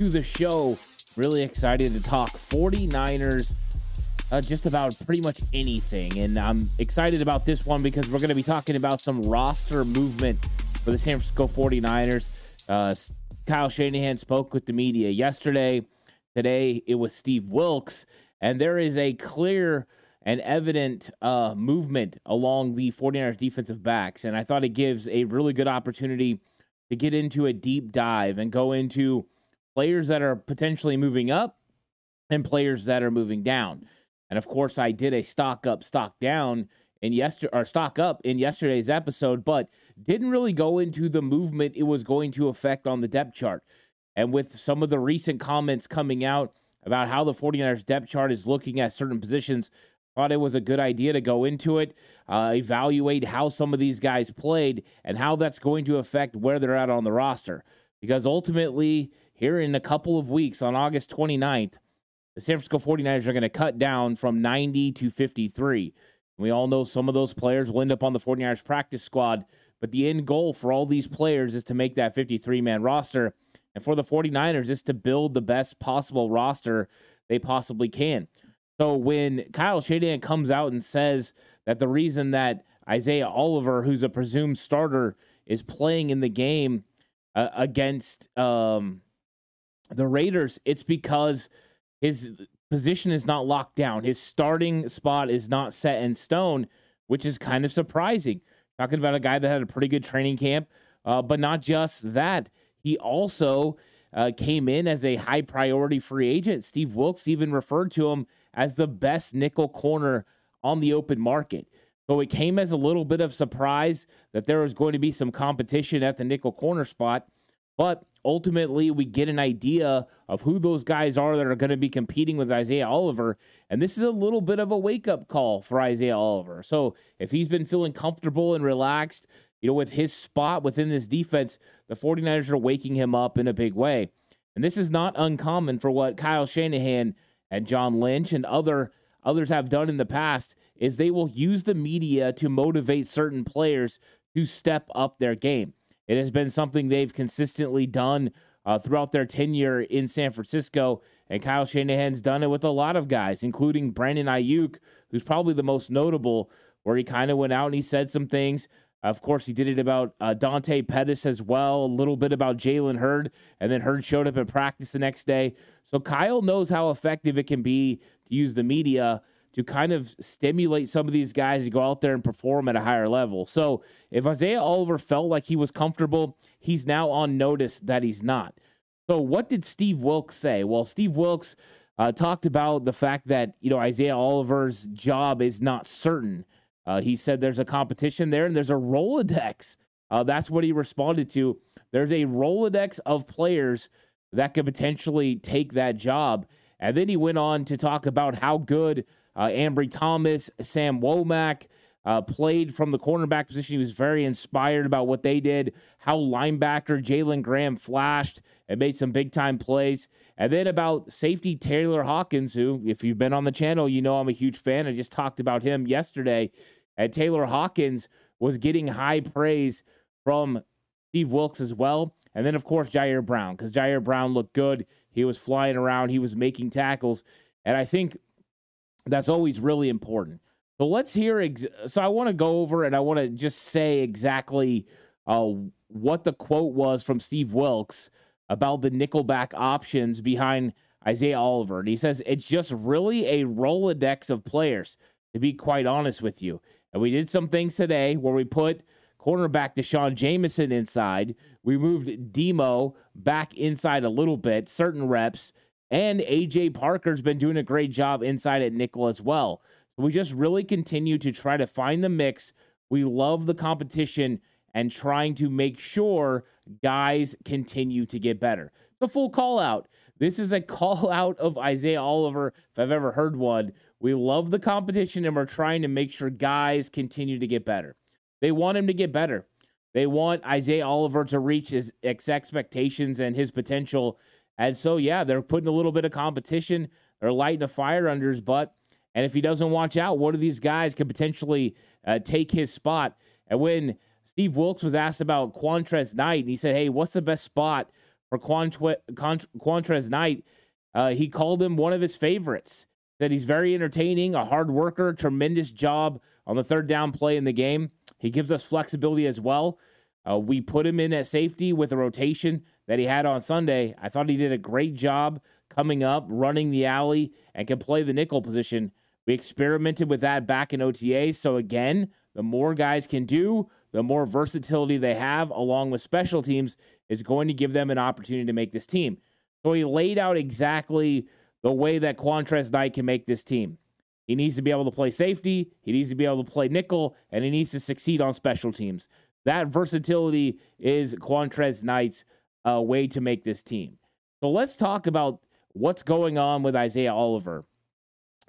to the show. Really excited to talk 49ers, uh, just about pretty much anything. And I'm excited about this one because we're going to be talking about some roster movement for the San Francisco 49ers. Uh, Kyle Shanahan spoke with the media yesterday. Today it was Steve Wilks. And there is a clear and evident uh, movement along the 49ers defensive backs. And I thought it gives a really good opportunity to get into a deep dive and go into players that are potentially moving up and players that are moving down. And of course, I did a stock up, stock down in yesterday or stock up in yesterday's episode, but didn't really go into the movement it was going to affect on the depth chart. And with some of the recent comments coming out about how the 49ers depth chart is looking at certain positions, thought it was a good idea to go into it, uh, evaluate how some of these guys played and how that's going to affect where they're at on the roster. Because ultimately, here in a couple of weeks on August 29th, the San Francisco 49ers are going to cut down from 90 to 53. We all know some of those players will end up on the 49ers practice squad, but the end goal for all these players is to make that 53 man roster. And for the 49ers, is to build the best possible roster they possibly can. So when Kyle Shanahan comes out and says that the reason that Isaiah Oliver, who's a presumed starter, is playing in the game uh, against um, the Raiders, it's because his position is not locked down. His starting spot is not set in stone, which is kind of surprising. Talking about a guy that had a pretty good training camp, uh, but not just that. He also uh, came in as a high priority free agent. Steve Wilks even referred to him as the best nickel corner on the open market. So it came as a little bit of surprise that there was going to be some competition at the nickel corner spot. But ultimately, we get an idea of who those guys are that are going to be competing with Isaiah Oliver. And this is a little bit of a wake up call for Isaiah Oliver. So if he's been feeling comfortable and relaxed, you know, with his spot within this defense, the 49ers are waking him up in a big way. And this is not uncommon for what Kyle Shanahan and John Lynch and other others have done in the past is they will use the media to motivate certain players to step up their game. It has been something they've consistently done uh, throughout their tenure in San Francisco, and Kyle Shanahan's done it with a lot of guys, including Brandon Aiyuk, who's probably the most notable, where he kind of went out and he said some things of course, he did it about uh, Dante Pettis as well, a little bit about Jalen Hurd, and then Hurd showed up at practice the next day. So Kyle knows how effective it can be to use the media to kind of stimulate some of these guys to go out there and perform at a higher level. So if Isaiah Oliver felt like he was comfortable, he's now on notice that he's not. So what did Steve Wilks say? Well, Steve Wilks uh, talked about the fact that you know Isaiah Oliver's job is not certain. Uh, he said there's a competition there and there's a Rolodex. Uh, that's what he responded to. There's a Rolodex of players that could potentially take that job. And then he went on to talk about how good uh, Ambry Thomas, Sam Womack uh, played from the cornerback position. He was very inspired about what they did, how linebacker Jalen Graham flashed and made some big time plays. And then about safety Taylor Hawkins, who, if you've been on the channel, you know I'm a huge fan. I just talked about him yesterday. And Taylor Hawkins was getting high praise from Steve Wilks as well. And then, of course, Ji'Ayir Brown, because Ji'Ayir Brown looked good. He was flying around, he was making tackles. And I think that's always really important. So let's hear. Ex- so I want to go over and I want to just say exactly uh, what the quote was from Steve Wilks about the nickelback options behind Isaiah Oliver. And he says, it's just really a Rolodex of players, to be quite honest with you. And we did some things today where we put cornerback D'Shawn Jamison inside. We moved Demo back inside a little bit, certain reps. And AJ Parker's been doing a great job inside at nickel as well. So we just really continue to try to find the mix. We love the competition and trying to make sure guys continue to get better. The full call out. This is a call out of Isaiah Oliver, if I've ever heard one. We love the competition and we're trying to make sure guys continue to get better. They want him to get better. They want Isaiah Oliver to reach his expectations and his potential. And so, yeah, they're putting a little bit of competition. They're lighting a fire under his butt. And if he doesn't watch out, one of these guys could potentially uh, take his spot. And when Steve Wilks was asked about Qwuantrezz Knight, and he said, Hey, what's the best spot for Qwuantrezz Knight? Uh, he called him one of his favorites. That he's very entertaining, a hard worker, tremendous job on the third down play in the game. He gives us flexibility as well. Uh, we put him in at safety with a rotation that he had on Sunday. I thought he did a great job coming up, running the alley, and can play the nickel position. We experimented with that back in OTA. So, again, the more guys can do, the more versatility they have, along with special teams, is going to give them an opportunity to make this team. So, he laid out exactly the way that Qwuantrezz Knight can make this team. He needs to be able to play safety, he needs to be able to play nickel, and he needs to succeed on special teams. That versatility is Qwuantrezz Knight's uh, way to make this team. So let's talk about what's going on with Isaiah Oliver.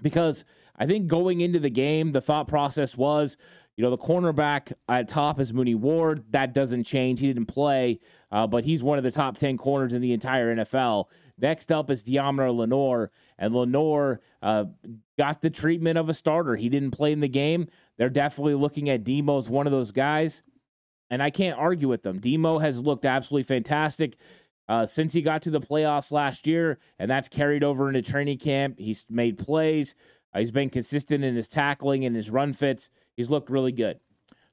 Because I think going into the game, the thought process was, you know, the cornerback at top is Mooney Ward. That doesn't change. He didn't play, uh, but he's one of the top 10 corners in the entire NFL. Next up is Deommodore Lenoir, and Lenoir uh, got the treatment of a starter. He didn't play in the game. They're definitely looking at Demo as one of those guys, and I can't argue with them. Demo has looked absolutely fantastic. Uh, since he got to the playoffs last year, and that's carried over into training camp. He's made plays. Uh, he's been consistent in his tackling and his run fits. He's looked really good.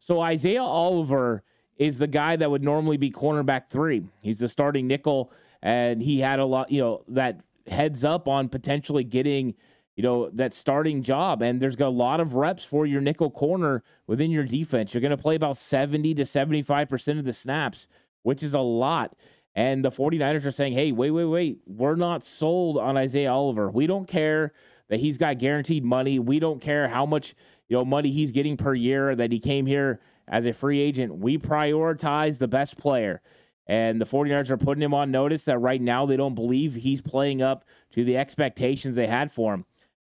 So Isaiah Oliver is the guy that would normally be cornerback three. He's the starting nickel and he had a lot, you know, that heads up on potentially getting, you know, that starting job. And there's got a lot of reps for your nickel corner within your defense. You're going to play about 70 to 75% of the snaps, which is a lot. And the 49ers are saying, hey, wait, wait, wait. We're not sold on Isaiah Oliver. We don't care that he's got guaranteed money. We don't care how much, you know, money he's getting per year that he came here as a free agent. We prioritize the best player. And the 49ers are putting him on notice that right now they don't believe he's playing up to the expectations they had for him.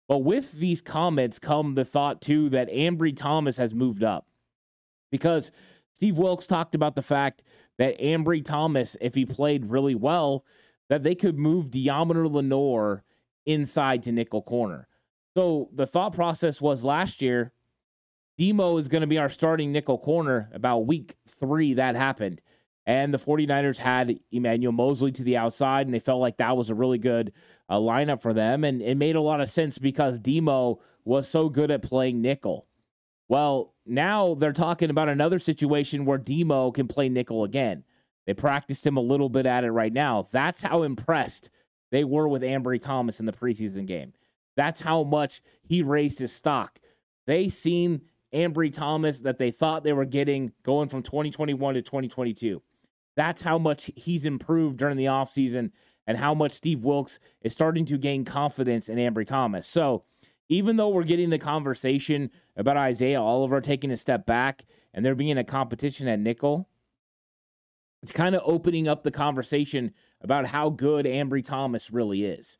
But with these comments come the thought, too, that Ambry Thomas has moved up. Because Steve Wilks talked about the fact that Ambry Thomas, if he played really well, that they could move Deommodore Lenoir inside to nickel corner. So the thought process was last year, Demo is going to be our starting nickel corner. About week three, that happened. And the 49ers had Emmanuel Moseley to the outside, and they felt like that was a really good uh, lineup for them. And it made a lot of sense because Demo was so good at playing nickel. Well, now they're talking about another situation where Demo can play nickel again. They practiced him a little bit at it right now. That's how impressed they were with Ambry Thomas in the preseason game. That's how much he raised his stock. They seen Ambry Thomas that they thought they were getting going from 2021 to 2022. That's how much he's improved during the offseason and how much Steve Wilks is starting to gain confidence in Ambry Thomas. So, even though we're getting the conversation about Isaiah Oliver taking a step back and there being a competition at nickel, it's kind of opening up the conversation about how good Ambry Thomas really is.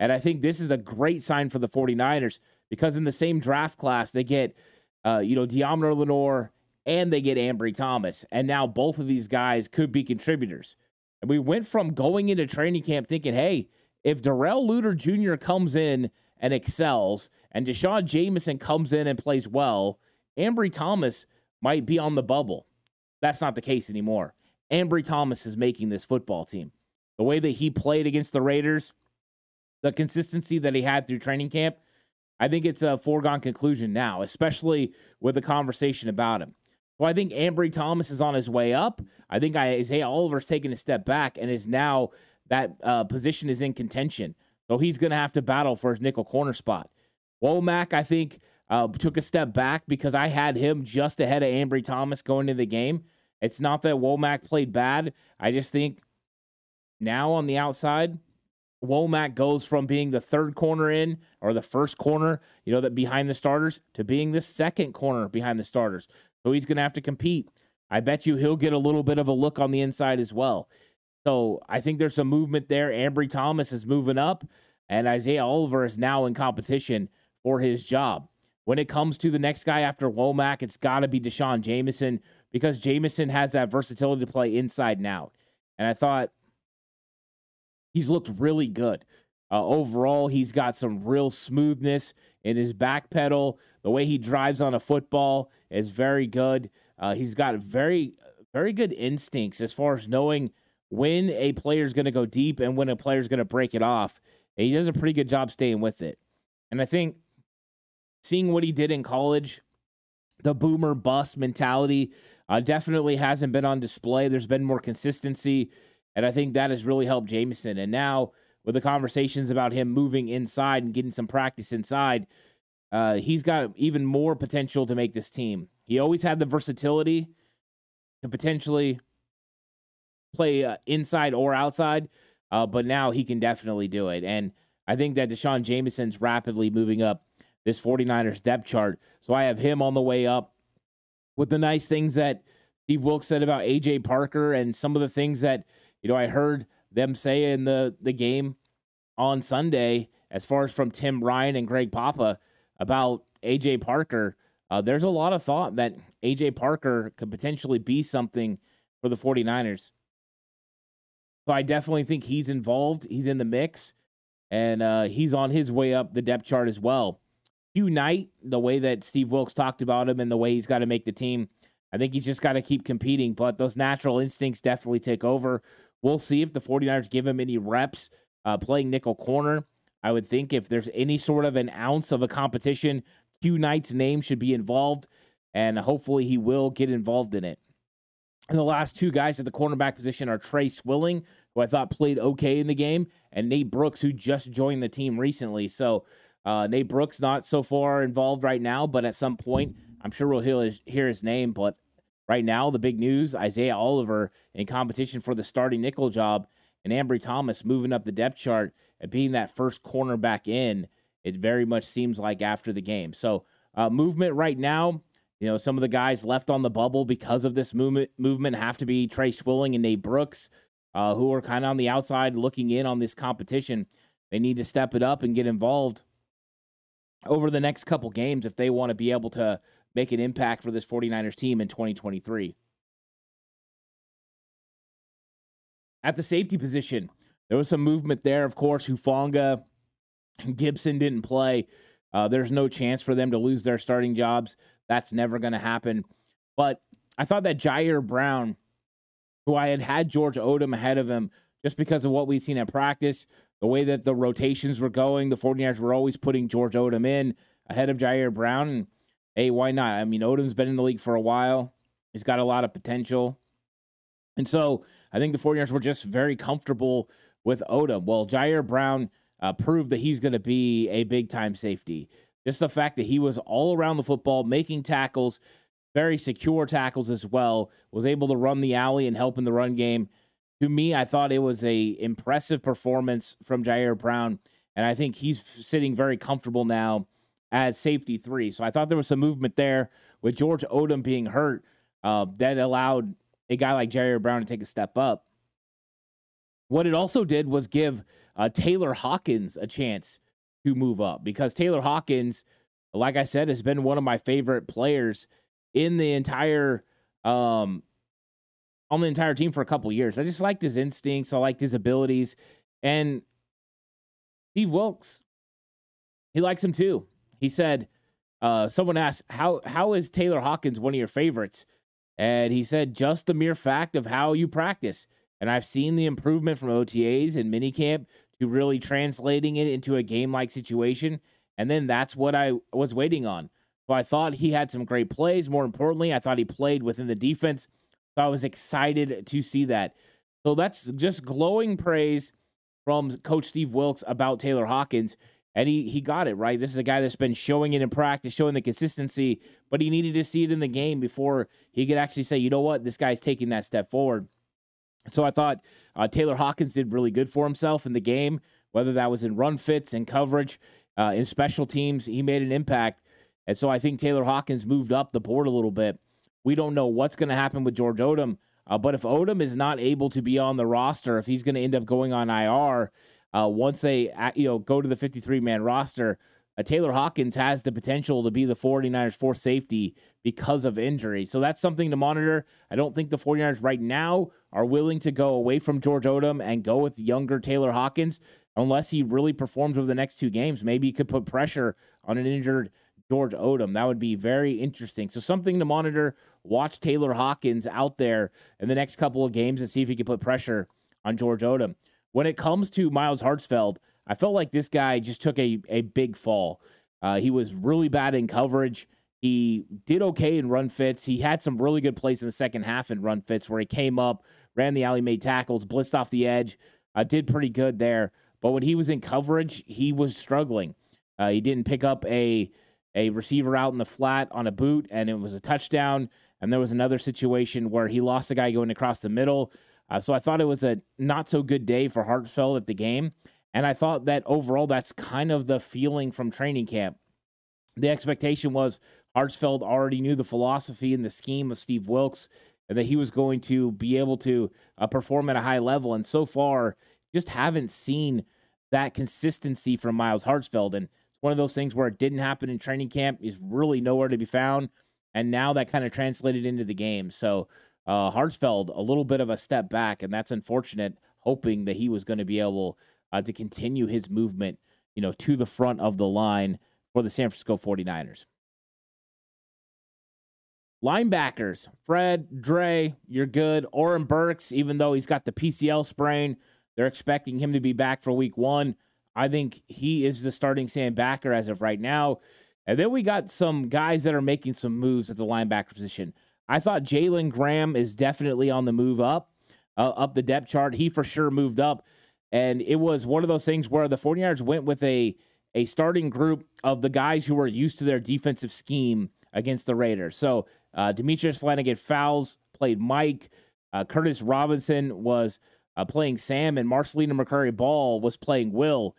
And I think this is a great sign for the 49ers because in the same draft class, they get, uh, you know, Deommodore Lenoir and they get Ambry Thomas. And now both of these guys could be contributors. And we went from going into training camp thinking, hey, if Darrell Luter Jr. comes in and excels and D'Shawn Jamison comes in and plays well, Ambry Thomas might be on the bubble. That's not the case anymore. Ambry Thomas is making this football team. The way that he played against the Raiders, the consistency that he had through training camp, I think it's a foregone conclusion now, especially with the conversation about him. So I think Ambry Thomas is on his way up. I think Isaiah Oliver's taken a step back and is now that uh, position is in contention. So he's going to have to battle for his nickel corner spot. Womack, I think, uh, took a step back because I had him just ahead of Ambry Thomas going into the game. It's not that Womack played bad. I just think now on the outside, Womack goes from being the third corner in or the first corner, you know, that behind the starters to being the second corner behind the starters. So he's going to have to compete. I bet you he'll get a little bit of a look on the inside as well. So I think there's some movement there. Ambry Thomas is moving up, and Isaiah Oliver is now in competition for his job. When it comes to the next guy after Womack, it's got to be D'Shawn Jamison because Jamison has that versatility to play inside and out. And I thought he's looked really good. Uh, overall, he's got some real smoothness in his back pedal. The way he drives on a football is very good. Uh, he's got very, very good instincts as far as knowing when a player is going to go deep and when a player is going to break it off. And he does a pretty good job staying with it. And I think seeing what he did in college, the boomer bust mentality uh, definitely hasn't been on display. There's been more consistency, and I think that has really helped Jamison. And now with the conversations about him moving inside and getting some practice inside, uh, he's got even more potential to make this team. He always had the versatility to potentially play uh, inside or outside, uh, but now he can definitely do it. And I think that D'Shawn Jamison's rapidly moving up this 49ers depth chart. So I have him on the way up with the nice things that Steve Wilks said about AJ Parker and some of the things that, you know, I heard them say in the, the game on Sunday, as far as from Tim Ryan and Greg Papa about AJ Parker. Uh, there's a lot of thought that AJ Parker could potentially be something for the 49ers. So I definitely think he's involved. He's in the mix, and uh, he's on his way up the depth chart as well. Q Knight, the way that Steve Wilks talked about him and the way he's got to make the team, I think he's just got to keep competing. But those natural instincts definitely take over. We'll see if the 49ers give him any reps uh, playing nickel corner. I would think if there's any sort of an ounce of a competition, Q Knight's name should be involved, and hopefully he will get involved in it. And the last two guys at the cornerback position are Tre Swilling, who I thought played okay in the game, and Nate Brooks, who just joined the team recently. So uh, Nate Brooks not so far involved right now, but at some point, I'm sure we'll hear his, hear his name. But right now, the big news: Isaiah Oliver in competition for the starting nickel job, and Ambry Thomas moving up the depth chart and being that first cornerback in. It very much seems like after the game. So uh, movement right now. You know, some of the guys left on the bubble because of this movement movement have to be Tre Swilling and Nate Brooks, uh, who are kind of on the outside looking in on this competition. They need to step it up and get involved over the next couple games if they want to be able to make an impact for this 49ers team in 2023. At the safety position, there was some movement there. Of course, Hufanga, Gipson didn't play. Uh, there's no chance for them to lose their starting jobs. That's never going to happen. But I thought that Ji'Ayir Brown, who I had had George Odum ahead of him just because of what we've seen at practice, the way that the rotations were going, the 49ers were always putting George Odum in ahead of Ji'Ayir Brown. And hey, why not? I mean, Odum's been in the league for a while. He's got a lot of potential. And so I think the 49ers were just very comfortable with Odum. Well, Ji'Ayir Brown uh, proved that he's going to be a big time safety. Just the fact that he was all around the football, making tackles, very secure tackles as well, was able to run the alley and help in the run game. To me, I thought it was a impressive performance from Ji'Ayir Brown, and I think he's sitting very comfortable now as safety three. So I thought there was some movement there with George Odum being hurt uh, that allowed a guy like Ji'Ayir Brown to take a step up. What it also did was give uh, Taylor Hawkins a chance to move up because Taylor Hawkins, like I said, has been one of my favorite players in the entire um, on the entire team for a couple years. I just liked his instincts. I liked his abilities. And Steve Wilks, he likes him too. He said, uh, someone asked, how, how is Taylor Hawkins one of your favorites? And he said, just the mere fact of how you practice. And I've seen the improvement from OTAs and minicamp to really translating it into a game like situation. And then that's what I was waiting on. So I thought he had some great plays. More importantly, I thought he played within the defense so I was excited to see that. So that's just glowing praise from Coach Steve Wilks about Taylor Hawkins. And he, he got it, right? This is a guy that's been showing it in practice, showing the consistency, but he needed to see it in the game before he could actually say, you know what, this guy's taking that step forward. So I thought uh, Taylor Hawkins did really good for himself in the game, whether that was in run fits and coverage, uh, in special teams. He made an impact. And so I think Taylor Hawkins moved up the board a little bit. We don't know what's going to happen with George Odum. Uh, but if Odum is not able to be on the roster, if he's going to end up going on IR, uh, once they you know go to the 53 man roster, uh, Taylor Hawkins has the potential to be the 49ers fourth safety because of injury. So that's something to monitor. I don't think the 49ers right now are willing to go away from George Odum and go with younger Taylor Hawkins unless he really performs over the next two games. Maybe he could put pressure on an injured George Odum. That would be very interesting. So something to monitor. Watch Taylor Hawkins out there in the next couple of games and see if he can put pressure on George Odum. When it comes to Myles Hartsfield, I felt like this guy just took a, a big fall. Uh, he was really bad in coverage. He did okay in run fits. He had some really good plays in the second half in run fits where he came up, ran the alley, made tackles, blitzed off the edge, uh, did pretty good there. But when he was in coverage, he was struggling. Uh, he didn't pick up a a receiver out in the flat on a boot, and it was a touchdown. And there was another situation where he lost a guy going across the middle. Uh, so I thought it was a not so good day for Hartsfield at the game. And I thought that overall, that's kind of the feeling from training camp. The expectation was Hartsfield already knew the philosophy and the scheme of Steve Wilks and that he was going to be able to uh, perform at a high level. And so far, just haven't seen that consistency from Myles Hartsfield. And it's one of those things where it didn't happen in training camp, is really nowhere to be found. And now that kind of translated into the game. So uh, Hartsfield, a little bit of a step back, and that's unfortunate, hoping that he was going to be able uh, to continue his movement, you know, to the front of the line for the San Francisco 49ers. Linebackers, Fred, Dre, you're good. Oren Burks, even though he's got the PCL sprain, they're expecting him to be back for week one. I think he is the starting Sam backer as of right now. And then we got some guys that are making some moves at the linebacker position. I thought Jalen Graham is definitely on the move up, uh, up the depth chart. He for sure moved up. And it was one of those things where the 49ers went with a, a starting group of the guys who were used to their defensive scheme against the Raiders. So uh, Demetrius Flannigan-Fowles, played Mike. Uh, Curtis Robinson was uh, playing Sam, and Marcelino McCrary-Ball was playing Will.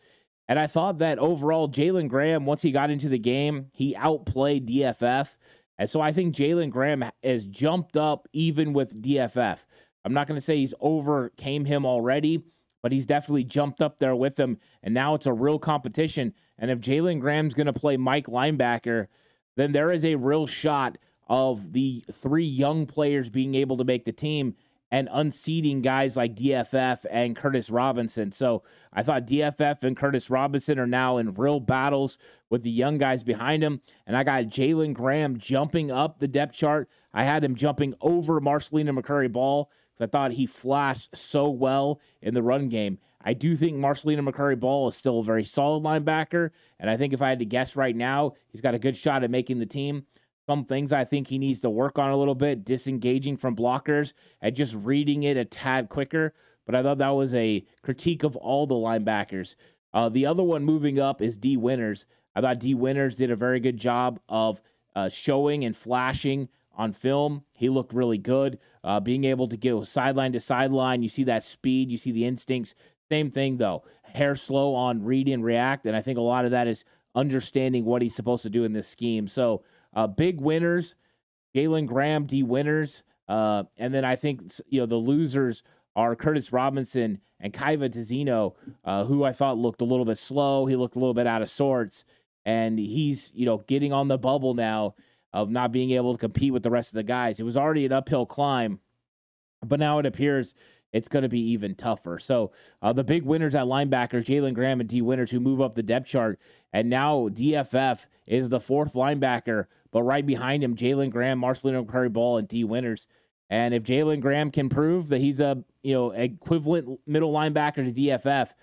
And I thought that overall, Jalen Graham, once he got into the game, he outplayed DFF. And so I think Jalen Graham has jumped up even with DFF. I'm not going to say he's overcame him already, but he's definitely jumped up there with him. And now it's a real competition. And if Jalen Graham's going to play Mike linebacker, then there is a real shot of the three young players being able to make the team and unseating guys like DFF and Curtis Robinson. So I thought DFF and Curtis Robinson are now in real battles with the young guys behind him. And I got Jalen Graham jumping up the depth chart. I had him jumping over Marcelino McCrary Ball because I thought he flashed so well in the run game. I do think Marcelino McCrary Ball is still a very solid linebacker. And I think if I had to guess right now, he's got a good shot at making the team. Some things I think he needs to work on a little bit, disengaging from blockers and just reading it a tad quicker. But I thought that was a critique of all the linebackers. Uh, the other one moving up is Dee Winters. I thought Dee Winters did a very good job of uh, showing and flashing on film. He looked really good, uh, being able to go sideline to sideline. You see that speed, you see the instincts. Same thing though, hair slow on read and react, and I think a lot of that is understanding what he's supposed to do in this scheme. So uh, big winners, Jalen Graham, Dee Winters. Uh, and then I think, you know, the losers are Curtis Robinson and Kaiva Tizino, uh, who I thought looked a little bit slow. He looked a little bit out of sorts. And he's, you know, getting on the bubble now of not being able to compete with the rest of the guys. It was already an uphill climb, but now it appears it's going to be even tougher. So uh, the big winners at linebacker, Jalen Graham and Dee Winters, who move up the depth chart, and now DFF is the fourth linebacker, but right behind him, Jalen Graham, Marcelino McCrary-Ball, and Dee Winters. And if Jalen Graham can prove that he's a you know equivalent middle linebacker to DFF,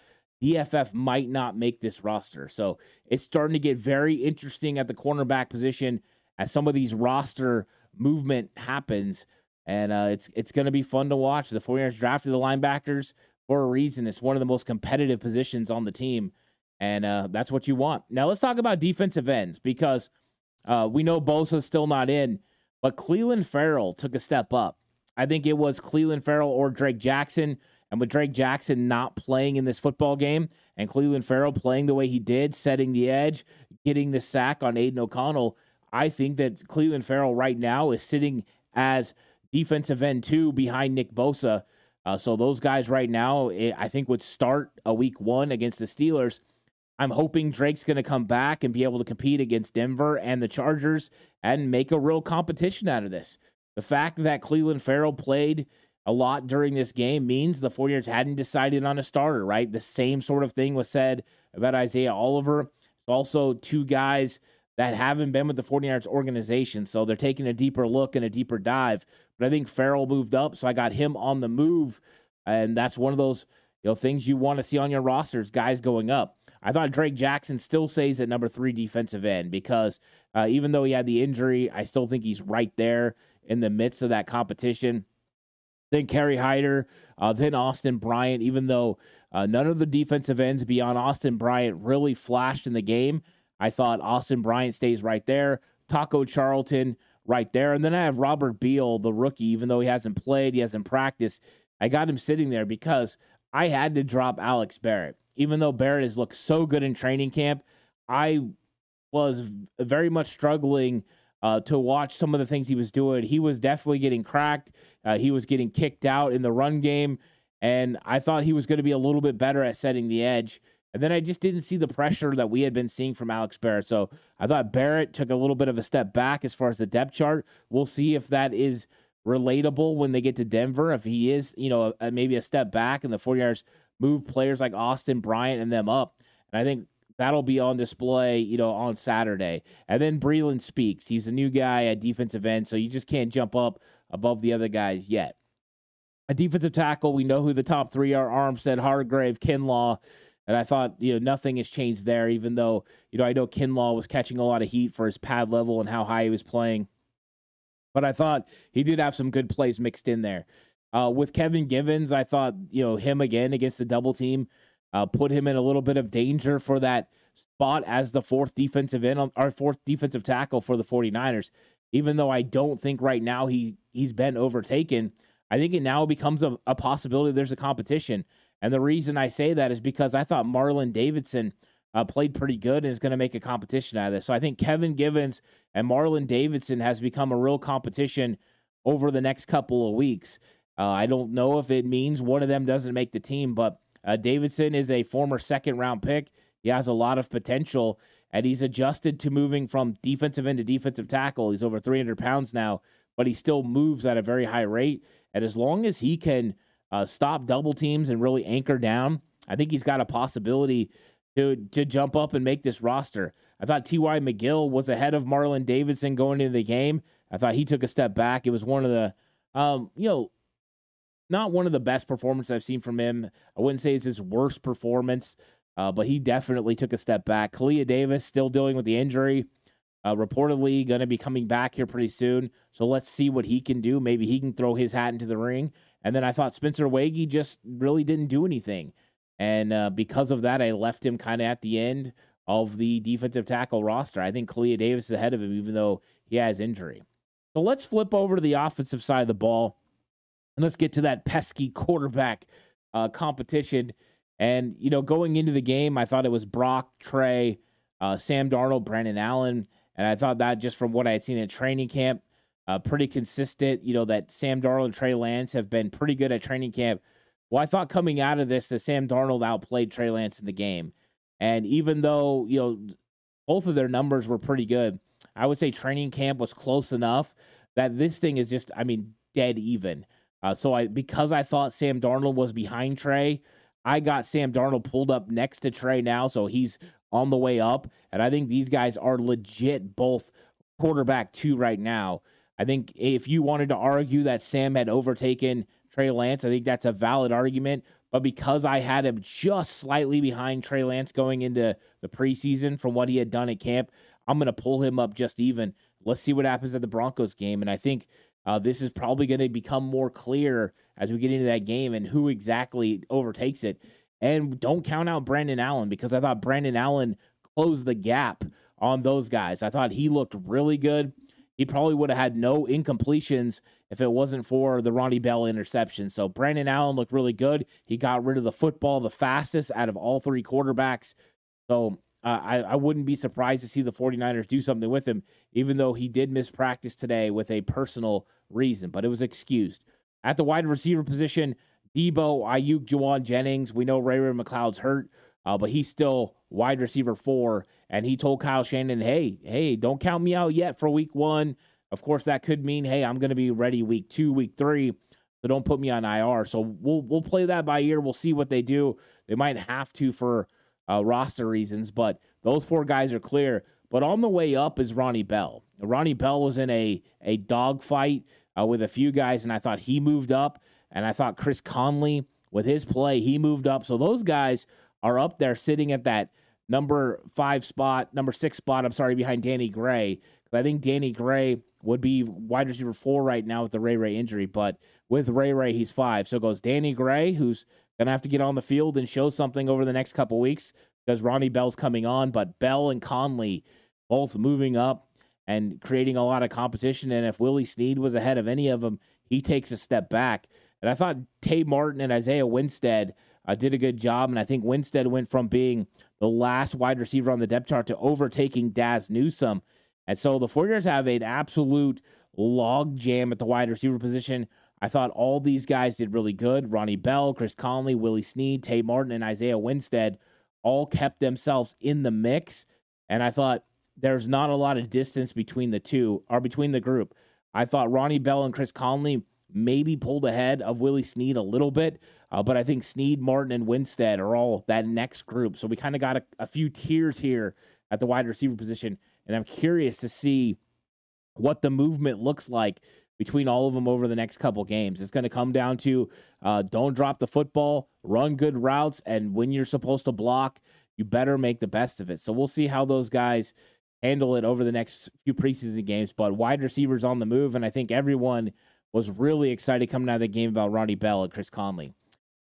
DFF might not make this roster. So it's starting to get very interesting at the cornerback position as some of these roster movement happens and uh, it's it's going to be fun to watch. The 49ers drafted the linebackers for a reason. It's one of the most competitive positions on the team, and uh, that's what you want. Now let's talk about defensive ends because uh, we know Bosa's still not in, but Clelin Ferrell took a step up. I think it was Clelin Ferrell or Drake Jackson. And with Drake Jackson not playing in this football game and Clelin Ferrell playing the way he did, setting the edge, getting the sack on Aidan O'Connell, I think that Clelin Ferrell right now is sitting as defensive end two behind Nick Bosa. Uh, so those guys right now, I think, would start a week one against the Steelers. I'm hoping Drake's going to come back and be able to compete against Denver and the Chargers and make a real competition out of this. The fact that Clelin Ferrell played a lot during this game means the 49ers hadn't decided on a starter, right? The same sort of thing was said about Isaiah Oliver. Also, two guys that haven't been with the 49ers organization. So they're taking a deeper look and a deeper dive. But I think Ferrell moved up, so I got him on the move. And that's one of those you know things you want to see on your rosters, guys going up. I thought Drake Jackson still stays at number three defensive end because uh, even though he had the injury, I still think he's right there in the midst of that competition. Then Kerry Hyder, uh, then Austin Bryant, even though uh, none of the defensive ends beyond Austin Bryant really flashed in the game. I thought Austin Bryant stays right there. Taco Charlton right there. And then I have Robert Beal, the rookie, even though he hasn't played, he hasn't practiced. I got him sitting there because I had to drop Alex Barrett. Even though Barrett has looked so good in training camp, I was very much struggling uh, to watch some of the things he was doing. He was definitely getting cracked. Uh, he was getting kicked out in the run game. And I thought he was going to be a little bit better at setting the edge. And then I just didn't see the pressure that we had been seeing from Alex Barrett. So I thought Barrett took a little bit of a step back as far as the depth chart. We'll see if that is relatable when they get to Denver. If he is, you know, maybe a step back and the 49ers move players like Austin Bryant and them up. And I think that'll be on display, you know, on Saturday. And then Breeland Speaks. He's a new guy at defensive end, so you just can't jump up above the other guys yet. A defensive tackle, we know who the top three are Armstead, Hargrave, Kinlaw. And I thought, you know, nothing has changed there, even though, you know, I know Kinlaw was catching a lot of heat for his pad level and how high he was playing. But I thought he did have some good plays mixed in there. Uh, with Kevin Givens, I thought, you know, him again against the double team uh, put him in a little bit of danger for that spot as the fourth defensive end, our fourth defensive tackle for the 49ers. Even though I don't think right now he, he's been overtaken, I think it now becomes a, a possibility there's a competition. And the reason I say that is because I thought Marlon Davidson uh, played pretty good and is going to make a competition out of this. So I think Kevin Givens and Marlon Davidson has become a real competition over the next couple of weeks. Uh, I don't know if it means one of them doesn't make the team, but uh, Davidson is a former second round pick. He has a lot of potential, and he's adjusted to moving from defensive end to defensive tackle. He's over 300 pounds now, but he still moves at a very high rate. And as long as he can uh, stop double teams and really anchor down, I think he's got a possibility to to jump up and make this roster. I thought T.Y. McGill was ahead of Marlon Davidson going into the game. I thought he took a step back. It was one of the, um, you know, not one of the best performances I've seen from him. I wouldn't say it's his worst performance, uh, but he definitely took a step back. Kalia Davis still dealing with the injury. Uh, reportedly going to be coming back here pretty soon. So let's see what he can do. Maybe he can throw his hat into the ring. And then I thought Spencer Waege just really didn't do anything. And uh, because of that, I left him kind of at the end of the defensive tackle roster. I think Kalia Davis is ahead of him, even though he has injury. So let's flip over to the offensive side of the ball and let's get to that pesky quarterback uh, competition. And, you know, going into the game, I thought it was Brock, Trey, uh, Sam Darnold, Brandon Allen. And I thought that just from what I had seen at training camp, uh, pretty consistent. You know, that Sam Darnold and Trey Lance have been pretty good at training camp. Well, I thought coming out of this that Sam Darnold outplayed Trey Lance in the game. And even though, you know, both of their numbers were pretty good, I would say training camp was close enough that this thing is just, I mean, dead even. Uh, so I because I thought Sam Darnold was behind Trey, I got Sam Darnold pulled up next to Trey now, so he's on the way up. And I think these guys are legit both quarterback two right now. I think if you wanted to argue that Sam had overtaken Trey Lance, I think that's a valid argument. But because I had him just slightly behind Trey Lance going into the preseason from what he had done at camp, I'm going to pull him up just even. Let's see what happens at the Broncos game. And I think uh, this is probably going to become more clear as we get into that game and who exactly overtakes it. And don't count out Brandon Allen because I thought Brandon Allen closed the gap on those guys. I thought he looked really good. He probably would have had no incompletions if it wasn't for the Ronnie Bell interception. So Brandon Allen looked really good. He got rid of the football the fastest out of all three quarterbacks. So uh, I, I wouldn't be surprised to see the 49ers do something with him, even though he did miss practice today with a personal reason, but it was excused. At the wide receiver position, Debo, Aiyuk, Jauan Jennings. We know Ray Ray McCloud's hurt, uh, but he's still wide receiver four. And he told Kyle Shanahan, hey, hey, don't count me out yet for week one. Of course, that could mean, hey, I'm going to be ready week two, week three. So don't put me on IR. So we'll we'll play that by ear. We'll see what they do. They might have to for uh, roster reasons, but those four guys are clear. But on the way up is Ronnie Bell. Ronnie Bell was in a a dogfight uh, with a few guys, and I thought he moved up. And I thought Chris Conley, with his play, he moved up. So those guys are up there sitting at that number five spot, number six spot, I'm sorry, behind Danny Gray. I think Danny Gray would be wide receiver four right now with the Ray Ray injury, but with Ray Ray, he's five. So goes Danny Gray, who's going to have to get on the field and show something over the next couple weeks because Ronnie Bell's coming on, but Bell and Conley both moving up and creating a lot of competition. And if Willie Snead was ahead of any of them, he takes a step back. And I thought Tay Martin and Isaiah Winstead uh, did a good job. And I think Winstead went from being the last wide receiver on the depth chart to overtaking Dazz Newsome. And so the 49ers have an absolute log jam at the wide receiver position. I thought all these guys did really good. Ronnie Bell, Chris Conley, Willie Snead, Tay Martin, and Isaiah Winstead all kept themselves in the mix. And I thought there's not a lot of distance between the two or between the group. I thought Ronnie Bell and Chris Conley maybe pulled ahead of Willie Snead a little bit, uh, but I think Snead, Martin, and Winstead are all that next group. So we kind of got a, a few tiers here at the wide receiver position, and I'm curious to see what the movement looks like between all of them over the next couple games. It's going to come down to uh, don't drop the football, run good routes, and when you're supposed to block, you better make the best of it. So we'll see how those guys handle it over the next few preseason games. But wide receivers on the move, and I think everyone was really excited coming out of the game about Ronnie Bell and Chris Conley.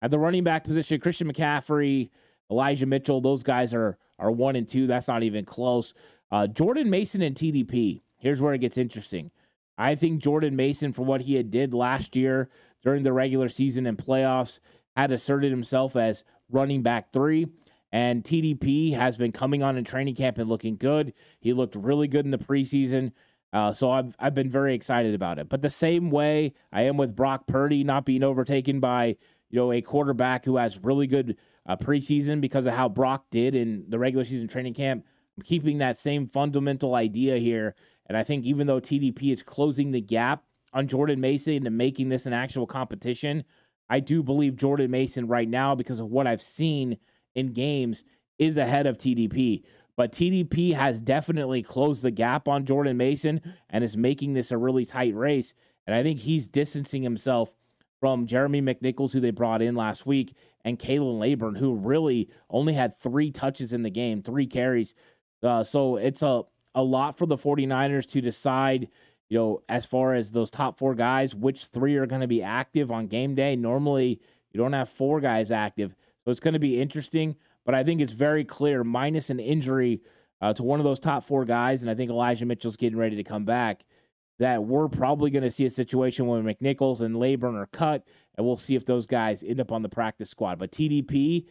At the running back position, Christian McCaffrey, Elijah Mitchell, those guys are are one and two. That's not even close. Uh, Jordan Mason and TDP. Here's where it gets interesting. I think Jordan Mason, for what he had did last year during the regular season and playoffs, had asserted himself as running back three. And TDP has been coming on in training camp and looking good. He looked really good in the preseason. Uh, so I've I've been very excited about it. But the same way I am with Brock Purdy not being overtaken by you know a quarterback who has really good uh, preseason because of how Brock did in the regular season training camp. I'm keeping that same fundamental idea here, and I think even though TDP is closing the gap on Jordan Mason and making this an actual competition, I do believe Jordan Mason right now because of what I've seen in games is ahead of TDP. But TDP has definitely closed the gap on Jordan Mason and is making this a really tight race. And I think he's distancing himself from Jeremy McNichols, who they brought in last week, and Khalan Laborn, who really only had three touches in the game, three carries. Uh, so it's a, a lot for the 49ers to decide, you know, as far as those top four guys, which three are going to be active on game day. Normally, you don't have four guys active. So it's going to be interesting. But I think it's very clear, minus an injury uh, to one of those top four guys, and I think Elijah Mitchell's getting ready to come back, that we're probably going to see a situation where McNichols and Laborn are cut, and we'll see if those guys end up on the practice squad. But TDP,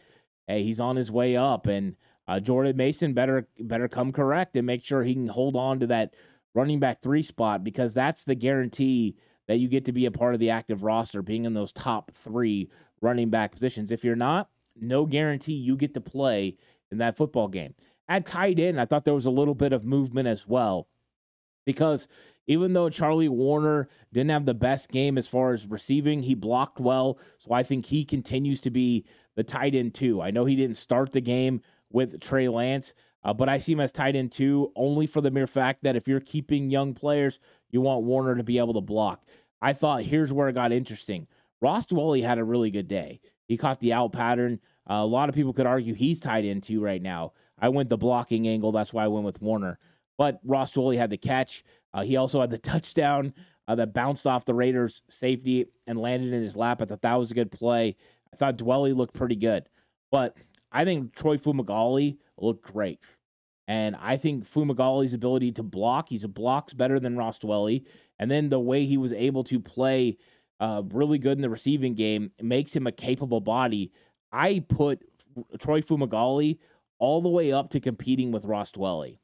hey, he's on his way up, and uh, Jordan Mason better better come correct and make sure he can hold on to that running back three spot because that's the guarantee that you get to be a part of the active roster, being in those top three running back positions. If you're not, no guarantee you get to play in that football game. At tight end, I thought there was a little bit of movement as well because even though Charlie Woerner didn't have the best game as far as receiving, he blocked well. So I think he continues to be the tight end two. I know he didn't start the game with Trey Lance, uh, but I see him as tight end two, only for the mere fact that if you're keeping young players, you want Woerner to be able to block. I thought here's where it got interesting. Ross Dwelley had a really good day. He caught the out pattern. Uh, a lot of people could argue he's tied into right now. I went the blocking angle. That's why I went with Woerner. But Ross Dwelley had the catch. Uh, he also had the touchdown uh, that bounced off the Raiders' safety and landed in his lap. I thought that was a good play. I thought Dwelley looked pretty good. But I think Troy Fumagalli looked great. And I think Fumagalli's ability to block, he's a blocks better than Ross Dwelley. And then the way he was able to play – uh, really good in the receiving game, makes him a capable body. I put Troy Fumagalli all the way up to competing with Ross Dwelley.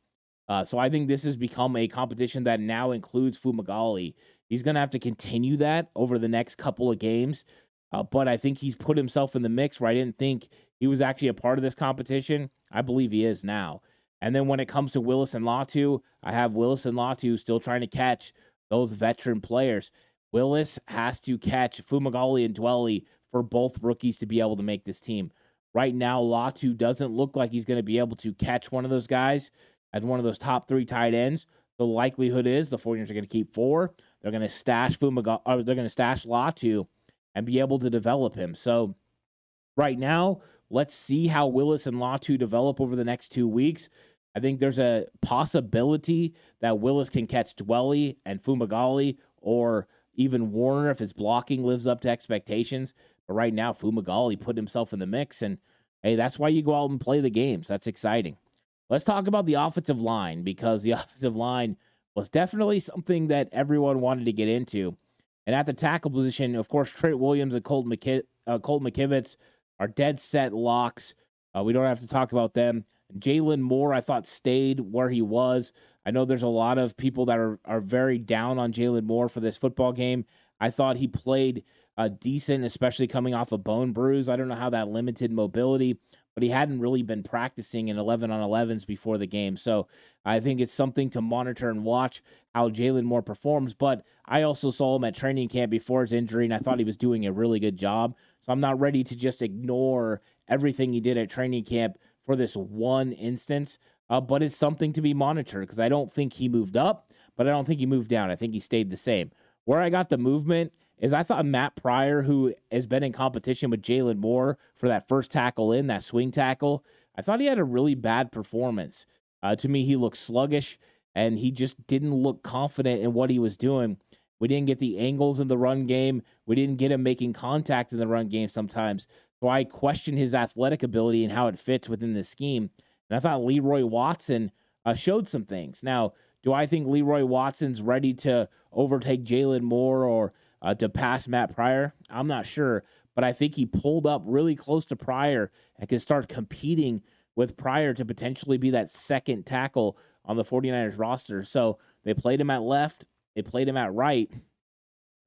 Uh, so I think this has become a competition that now includes Fumagalli. He's going to have to continue that over the next couple of games. Uh, but I think he's put himself in the mix where I didn't think he was actually a part of this competition. I believe he is now. And then when it comes to Willis and Latu, I have Willis and Latu still trying to catch those veteran players. Willis has to catch Fumagalli and Dwelley for both rookies to be able to make this team. Right now, Latu doesn't look like he's going to be able to catch one of those guys as one of those top three tight ends. The likelihood is the 49ers are going to keep four. They're going to stash Fumagalli, or they're going to stash Latu and be able to develop him. So right now, let's see how Willis and Latu develop over the next two weeks. I think there's a possibility that Willis can catch Dwelley and Fumagalli or even Woerner if his blocking lives up to expectations. But right now, Fumagalli put himself in the mix, and hey, that's why you go out and play the games. That's exciting. Let's talk about the offensive line because the offensive line was definitely something that everyone wanted to get into. And at the tackle position, of course, Trent Williams and Colt, McKi- uh, Colt McKivitz are dead set locks. Uh, we don't have to talk about them. Jaylon Moore, I thought, stayed where he was. I know there's a lot of people that are, are very down on Jaylon Moore for this football game. I thought he played uh, decent, especially coming off a bone bruise. I don't know how that limited mobility, but he hadn't really been practicing in 11 on 11s before the game. So I think it's something to monitor and watch how Jaylon Moore performs. But I also saw him at training camp before his injury, and I thought he was doing a really good job. So I'm not ready to just ignore everything he did at training camp for this one instance. Uh, but it's something to be monitored because I don't think he moved up, but I don't think he moved down. I think he stayed the same. Where I got the movement is I thought Matt Pryor, who has been in competition with Jaylon Moore for that first tackle in, that swing tackle, I thought he had a really bad performance. Uh, to me, he looked sluggish and he just didn't look confident in what he was doing. We didn't get the angles in the run game. We didn't get him making contact in the run game sometimes. So I question his athletic ability and how it fits within the scheme. And I thought Leroy Watson uh, showed some things. Now, do I think Leroy Watson's ready to overtake Jalen Moore or uh, to pass Matt Pryor? I'm not sure, but I think he pulled up really close to Pryor and can start competing with Pryor to potentially be that second tackle on the 49ers roster. So they played him at left, they played him at right.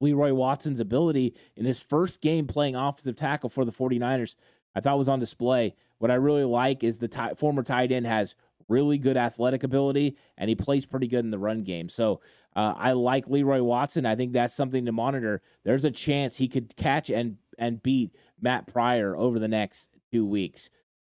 Leroy Watson's ability in his first game playing offensive tackle for the 49ers, I thought was on display. What I really like is the t- former tight end has really good athletic ability and he plays pretty good in the run game. So uh, I like Leroy Watson. I think that's something to monitor. There's a chance he could catch and and beat Matt Pryor over the next two weeks.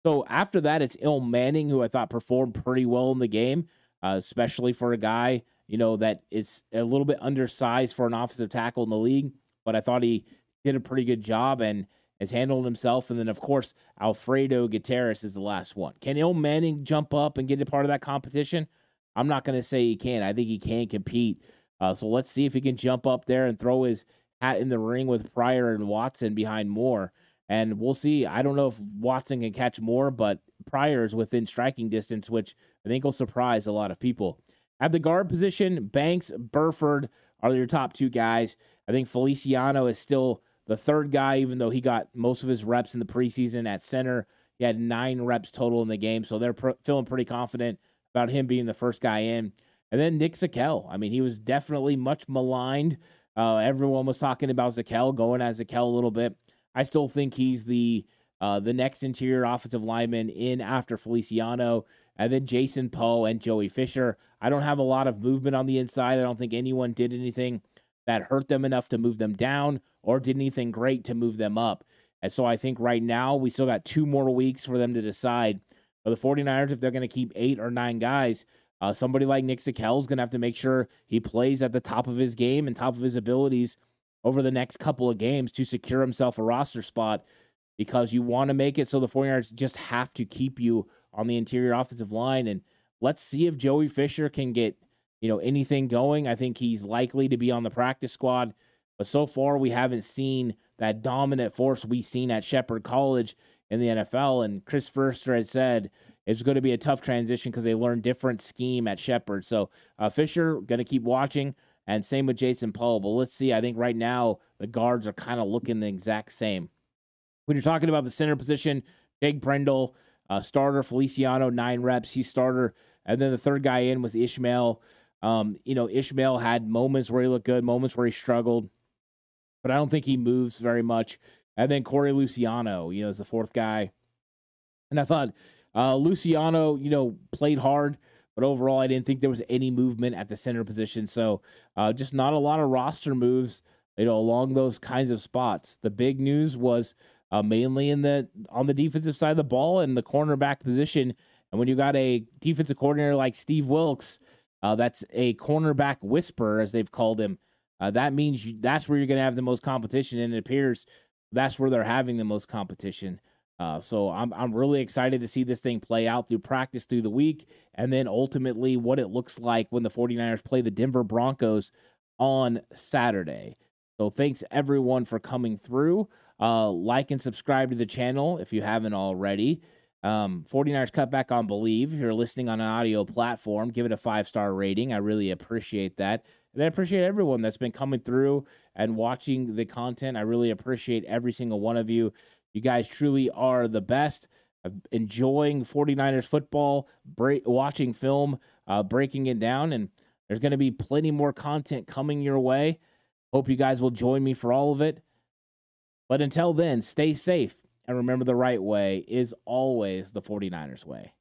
So after that, it's Ilm Manning, who I thought performed pretty well in the game, uh, especially for a guy you know that is a little bit undersized for an offensive tackle in the league. But I thought he did a pretty good job and has handled himself. And then, of course, Alfredo Gutierrez is the last one. Can Ilm Manning jump up and get a part of that competition? I'm not going to say he can't. I think he can compete. Uh, so let's see if he can jump up there and throw his hat in the ring with Pryor and Watson behind Moore. And we'll see. I don't know if Watson can catch Moore, but Pryor is within striking distance, which I think will surprise a lot of people. At the guard position, Banks, Burford are your top two guys. I think Feliciano is still the third guy, even though he got most of his reps in the preseason at center. He had nine reps total in the game, so they're pr- feeling pretty confident about him being the first guy in. And then Nick Zakelj. I mean, he was definitely much maligned. Uh, everyone was talking about Zakelj going as Zakelj a little bit. I still think he's the uh, the next interior offensive lineman in after Feliciano, and then Jason Poe and Joey Fisher. I don't have a lot of movement on the inside. I don't think anyone did anything that hurt them enough to move them down or did anything great to move them up. And so I think right now we still got two more weeks for them to decide for the 49ers, if they're going to keep eight or nine guys, uh, somebody like Nick Zakelj is going to have to make sure he plays at the top of his game and top of his abilities over the next couple of games to secure himself a roster spot because you want to make it so the 49ers just have to keep you on the interior offensive line. And let's see if Joey Fisher can get, you know, anything going. I think he's likely to be on the practice squad. But so far, we haven't seen that dominant force we've seen at Shepherd College in the NFL. And Chris Foerster has said it's going to be a tough transition because they learn different scheme at Shepherd. So uh, Fisher going to keep watching, and same with Jason Poe. But let's see. I think right now the guards are kind of looking the exact same. When you're talking about the center position, Jake Brendel, uh, starter Feliciano, nine reps. He starter And then the third guy in was Ishmael. Um, you know, Ishmael had moments where he looked good, moments where he struggled, but I don't think he moves very much. And then Corey Luciano, you know, is the fourth guy. And I thought uh, Luciano, you know, played hard, but overall, I didn't think there was any movement at the center position. So uh, just not a lot of roster moves, you know, along those kinds of spots. The big news was uh, mainly in the on the defensive side of the ball and the cornerback position. And when you got a defensive coordinator like Steve Wilks, uh, that's a cornerback whisperer, as they've called him. Uh, that means you, that's where you're going to have the most competition, and it appears that's where they're having the most competition. Uh, so I'm I'm really excited to see this thing play out through practice through the week, and then ultimately what it looks like when the 49ers play the Denver Broncos on Saturday. So thanks everyone for coming through. Uh, like and subscribe to the channel if you haven't already. Um, 49ers cut back on Bleav. If you're listening on an audio platform, give it a five star rating. I really appreciate that. And I appreciate everyone that's been coming through and watching the content. I really appreciate every single one of you. You guys truly are the best. enjoying 49ers football, break, watching film, uh, breaking it down, and there's going to be plenty more content coming your way. Hope you guys will join me for all of it. But until then, stay safe and remember the right way is always the 49ers way.